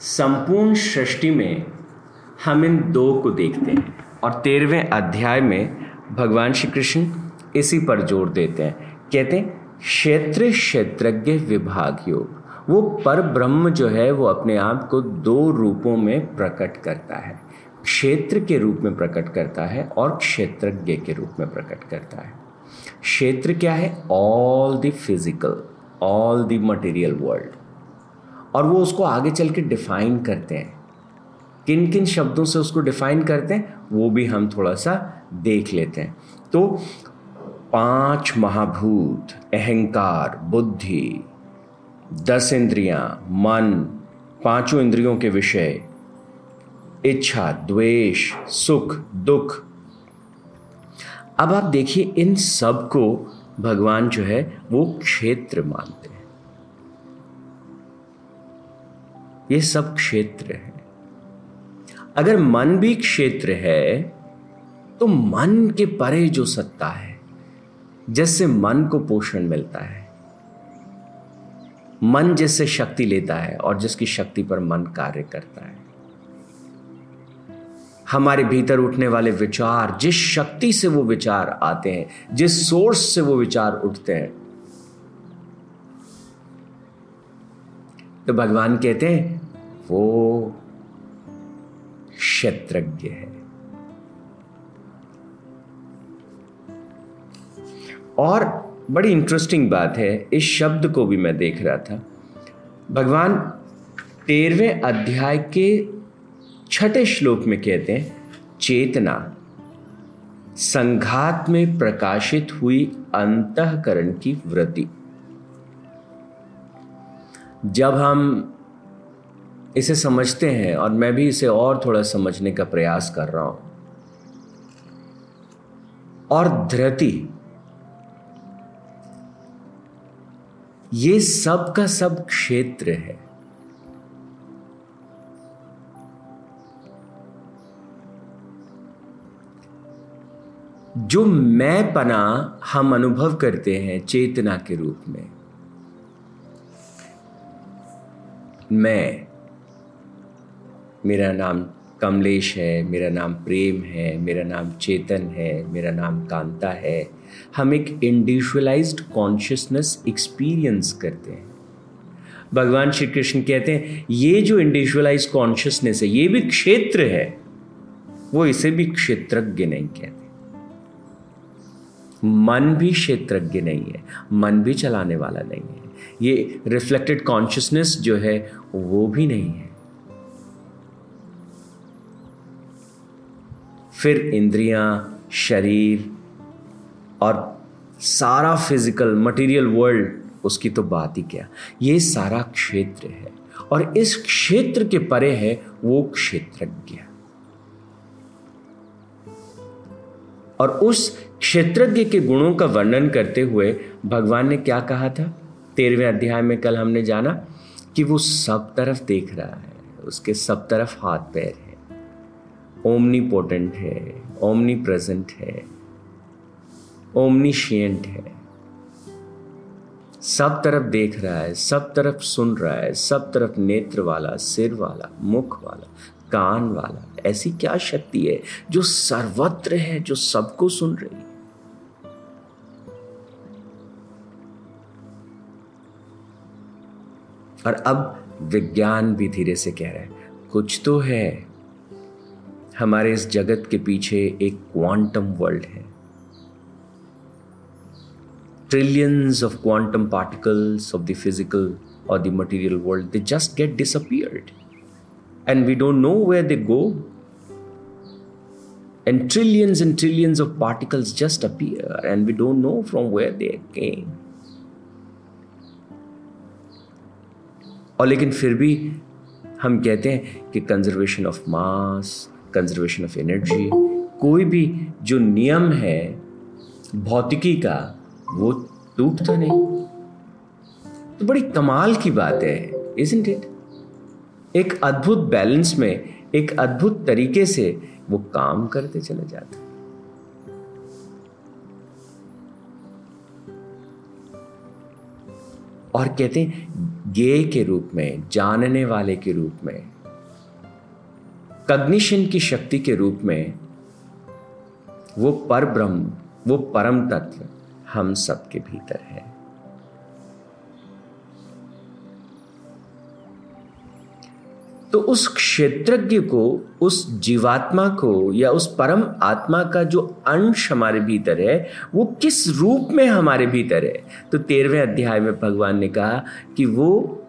संपूर्ण सृष्टि में हम इन दो को देखते हैं और तेरहवें अध्याय में भगवान श्री कृष्ण इसी पर ज़ोर देते हैं। कहते हैं, क्षेत्र क्षेत्रज्ञ विभाग योग। वो पर ब्रह्म जो है, वो अपने आप को दो रूपों में प्रकट करता है। क्षेत्र के रूप में प्रकट करता है और क्षेत्रज्ञ के रूप में प्रकट करता है। क्षेत्र क्या है? All the physical all the material world और वो उसको आगे चल के डिफाइन करते हैं। किन किन शब्दों से उसको डिफाइन करते हैं, वो भी हम थोड़ा सा देख लेते हैं। तो पाँच महाभूत, अहंकार, बुद्धि, दस इंद्रियाँ, मन, पाँचों इंद्रियों के विषय, इच्छा, द्वेष, सुख, दुख। अब आप देखिए इन सबको भगवान जो है वो क्षेत्र मानते हैं। ये सब क्षेत्र है। अगर मन भी क्षेत्र है तो मन के परे जो सत्ता है जिससे मन को पोषण मिलता है। मन जिससे शक्ति लेता है और जिसकी शक्ति पर मन कार्य करता है। हमारे भीतर उठने वाले विचार, जिस शक्ति से वो विचार आते हैं, जिस सोर्स से वो विचार उठते हैं। तो भगवान कहते हैं वो क्षेत्रज्ञ है। और बड़ी इंटरेस्टिंग बात है, इस शब्द को भी मैं देख रहा था। भगवान तेरहवें अध्याय के छठे श्लोक में कहते हैं, चेतना संघात में प्रकाशित हुई अंतकरण की वृत्ति। जब हम इसे समझते हैं और मैं भी इसे और थोड़ा समझने का प्रयास कर रहा हूँ। और धृति ये सब का सब क्षेत्र है। जो मैं पना हम अनुभव करते हैं चेतना के रूप में। मैं मेरा नाम कमलेश है, मेरा नाम प्रेम है, मेरा नाम चेतन है, मेरा नाम कांता है। हम एक इंडिविजुअलाइज्ड कॉन्शियसनेस एक्सपीरियंस करते हैं। भगवान श्री कृष्ण कहते हैं, ये जो इंडिविजुअलाइज कॉन्शियसनेस है, ये भी क्षेत्र है। वो इसे भी क्षेत्रज्ञ नहीं कहते। मन भी क्षेत्रज्ञ नहीं है, मन भी चलाने वाला नहीं है। ये रिफ्लेक्टेड कॉन्शियसनेस जो है, वो भी नहीं है। फिर इंद्रियाँ, शरीर और सारा फ़िज़िकल मटेरियल वर्ल्ड उसकी तो बात ही क्या? ये सारा क्षेत्र है और इस क्षेत्र के परे है वो क्षेत्रज्ञ। और उस क्षेत्रज्ञ के गुणों का वर्णन करते हुए भगवान ने क्या कहा था? तेरहवें अध्याय में कल हमने जाना कि वो सब तरफ़ देख रहा है, उसके सब तरफ़ हाथ पैर है। ओमनी पोटेंट है ओमनी प्रेजेंट है ओमनीशियंट है। सब तरफ़ देख रहा है, सब तरफ़ सुन रहा है, सब तरफ़ नेत्र वाला, सिर वाला, मुख वाला, कान वाला, ऐसी क्या शक्ति है जो सर्वत्र है, जो सबको सुन रही है? और अब विज्ञान भी धीरे से कह रहा है, कुछ तो है। हमारे इस जगत के पीछे एक क्वांटम वर्ल्ड है। Trillions of quantum particles of the physical और the material world they just get disappeared and we don't know where they go and trillions and trillions of particles just appear, and we don't know from where they came. और लेकिन फिर भी हम कहते हैं कि conservation of mass conservation of energy कोई भी जो नियम है भौतिकी का, वो टूटता नहीं। तो बड़ी कमाल की बात है इजंट इट एक अद्भुत बैलेंस में, एक अद्भुत तरीके से वो काम करते चले जाते और कहते हैं, गे के रूप में, जानने वाले के रूप में कग्निशन की शक्ति के रूप में वो पर ब्रह्म वो परम तत्व हम सबके भीतर है। तो उस क्षेत्रज्ञ को, उस जीवात्मा को या उस परम आत्मा का जो अंश हमारे भीतर है, वो किस रूप में हमारे भीतर है? तो तेरहवें अध्याय में भगवान ने कहा कि वो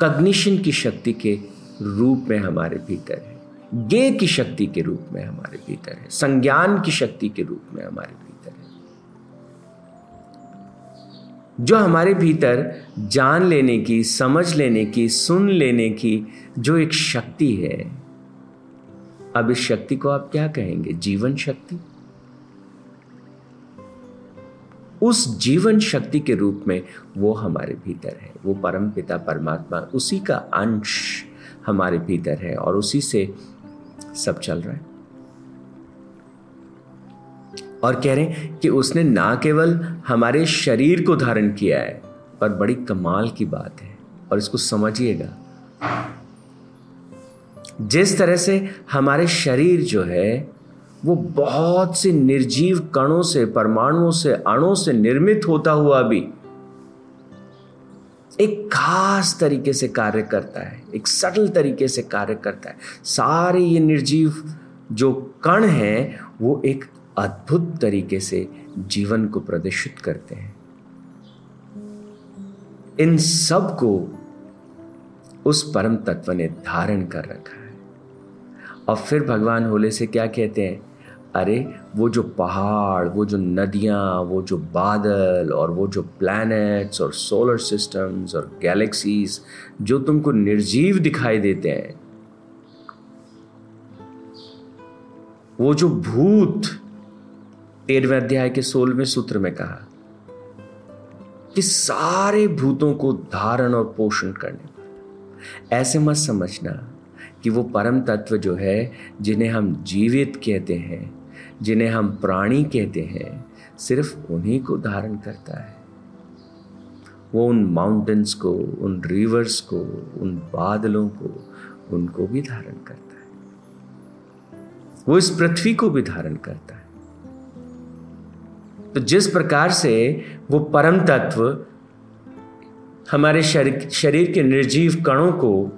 कग्निशन की शक्ति के रूप में हमारे भीतर है। गे की शक्ति के रूप में हमारे भीतर है। संज्ञान की शक्ति के रूप में हमारे भीतर है। जो हमारे भीतर जान लेने की, समझ लेने की, सुन लेने की जो एक शक्ति है, अब इस शक्ति को आप क्या कहेंगे? जीवन शक्ति? उस जीवन शक्ति के रूप में वो हमारे भीतर है। वो परम पिता परमात्मा, उसी का अंश हमारे भीतर है और उसी से सब चल रहा है। और कह रहे हैं कि उसने ना केवल हमारे शरीर को धारण किया है, पर बड़ी कमाल की बात है। और इसको समझिएगा, जिस तरह से हमारे शरीर जो है, वो बहुत से निर्जीव कणों से, परमाणुओं से, अणुओं से निर्मित होता हुआ भी एक खास तरीके से कार्य करता है, एक सटल तरीके से कार्य करता है। सारे ये निर्जीव जो कण हैं, वो एक अद्भुत तरीके से जीवन को प्रदर्शित करते हैं। इन सबको उस परम तत्व ने धारण कर रखा है। और फिर भगवान होले से क्या कहते हैं? अरे, वो जो पहाड़, वो जो नदियाँ, वो जो बादल और वो जो प्लैनेट्स और सोलर सिस्टम्स और गैलेक्सीज जो तुमको निर्जीव दिखाई देते हैं, वो जो भूत, तेरहवें अध्याय के सोलहवें सूत्र में कहा कि सारे भूतों को धारण और पोषण करने ऐसे मत समझना कि वो परम तत्व जो है, जिन्हें हम जीवित कहते हैं जिन्हें हम प्राणी कहते हैं, सिर्फ़ उन्हीं को धारण करता है। वो उन माउंटेन्स को, उन रिवर्स को, उन बादलों को, उनको भी धारण करता है। वो इस पृथ्वी को भी धारण करता है। तो जिस प्रकार से वो परम तत्व हमारे शरीर शरीर के निर्जीव कणों को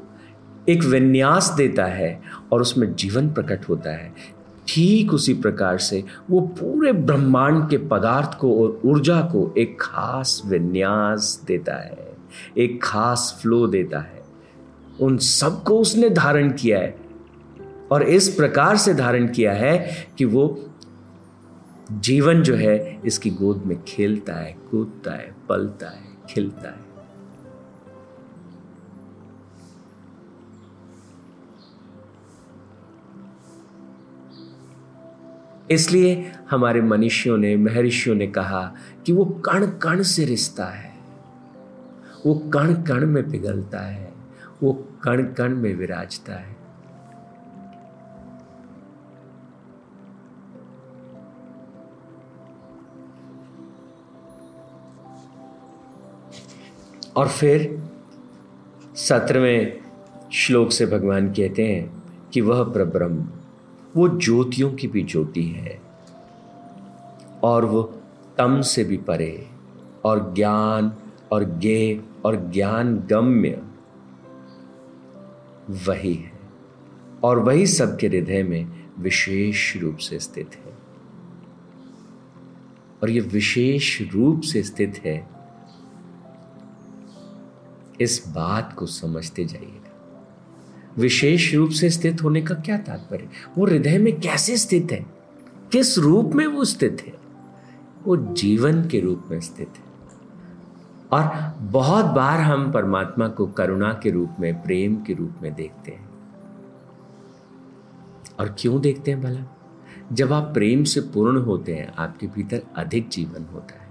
एक विन्यास देता है और उसमें जीवन प्रकट होता है ठीक उसी प्रकार से वो पूरे ब्रह्मांड के पदार्थ को और ऊर्जा को एक खास विन्यास देता है, एक खास फ्लो देता है। उन सबको उसने धारण किया है और इस प्रकार से धारण किया है कि वो जीवन जो है, इसकी गोद में खेलता है, कूदता है, पलता है, खिलता है। इसलिए हमारे मनुष्यों ने, महर्षियों ने कहा कि वो कण कण से रिश्ता है। वो कण कण में पिघलता है, वो कण कण में विराजता है। और फिर सत्रहवें श्लोक से भगवान कहते हैं कि वह प्रब्रह्म। वो ज्योतियों की भी ज्योति है और वो तम से भी परे और ज्ञान और गे और ज्ञान गम्य वही है और वही सबके हृदय में विशेष रूप से स्थित है। और ये विशेष रूप से स्थित है, इस बात को समझते जाइएगा विशेष रूप से स्थित होने का क्या तात्पर्य? वो हृदय में कैसे स्थित है? किस रूप में वो स्थित है? वो जीवन के रूप में स्थित है। और बहुत बार हम परमात्मा को करुणा के रूप में, प्रेम के रूप में देखते हैं। और क्यों देखते हैं भला? जब आप प्रेम से पूर्ण होते हैं, आपके भीतर अधिक जीवन होता है।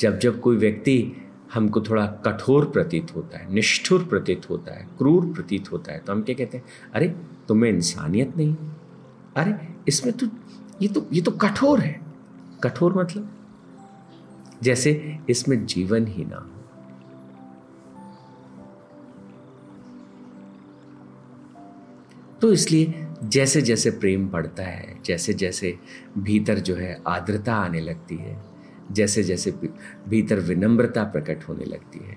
जब जब कोई व्यक्ति हमको थोड़ा कठोर प्रतीत होता है, निष्ठुर प्रतीत होता है, क्रूर प्रतीत होता है। तो हम क्या कहते हैं? अरे, तुम्हें इंसानियत नहीं। अरे, इसमें तो ये तो ये तो कठोर है। कठोर मतलब? जैसे इसमें जीवन ही ना हो। तो इसलिए जैसे जैसे प्रेम बढ़ता है जैसे जैसे भीतर जो है आर्द्रता आने लगती है जैसे जैसे भीतर विनम्रता प्रकट होने लगती है।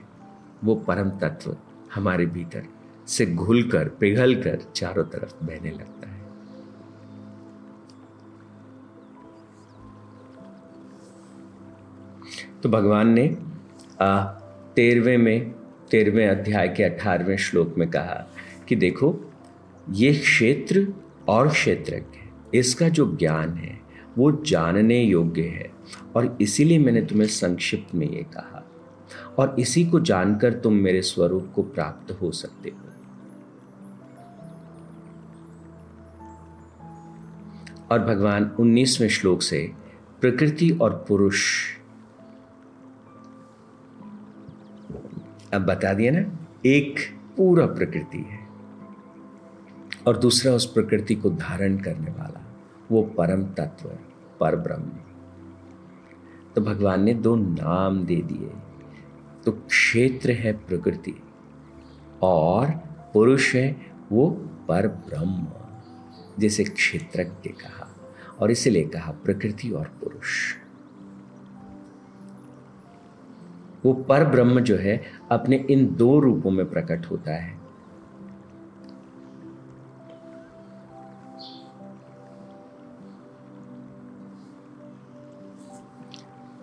वो परम तत्व हमारे भीतर से घुल कर पिघल कर चारों तरफ़ बहने लगता है। तो भगवान ने तेरहवें में, तेरहवें अध्याय के अठारहवें श्लोक में कहा कि देखो, ये क्षेत्र और क्षेत्रज्ञ इसका जो ज्ञान है, वो जानने योग्य है। और इसीलिए मैंने तुम्हें संक्षिप्त में ये कहा। और इसी को जानकर तुम मेरे स्वरूप को प्राप्त हो सकते हो। और भगवान 19वें श्लोक से प्रकृति और पुरुष। अब बता दिया ना, एक पूरा प्रकृति है। और दूसरा उस प्रकृति को धारण करने वाला, वो परम तत्व पर ब्रह्म तो भगवान ने दो नाम दे दिए। तो क्षेत्र है प्रकृति और पुरुष है वो पर ब्रह्म जैसे क्षेत्रज्ञ कहा और इसलिए कहा प्रकृति और पुरुष। वो पर ब्रह्म जो है, अपने इन दो रूपों में प्रकट होता है।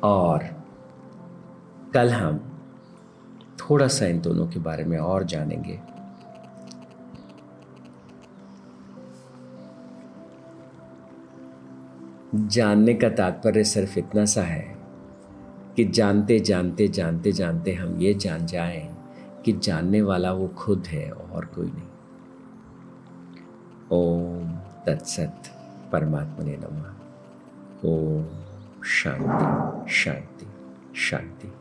और कल हम थोड़ा सा इन दोनों के बारे में और जानेंगे। जानने का तात्पर्य सिर्फ़ इतना सा है कि जानते जानते जानते जानते हम ये जान जाएँ कि जानने वाला वो खुद है और कोई नहीं। ओम तत्सत परमात्मा ने नमा। ओम शांति शांति शांति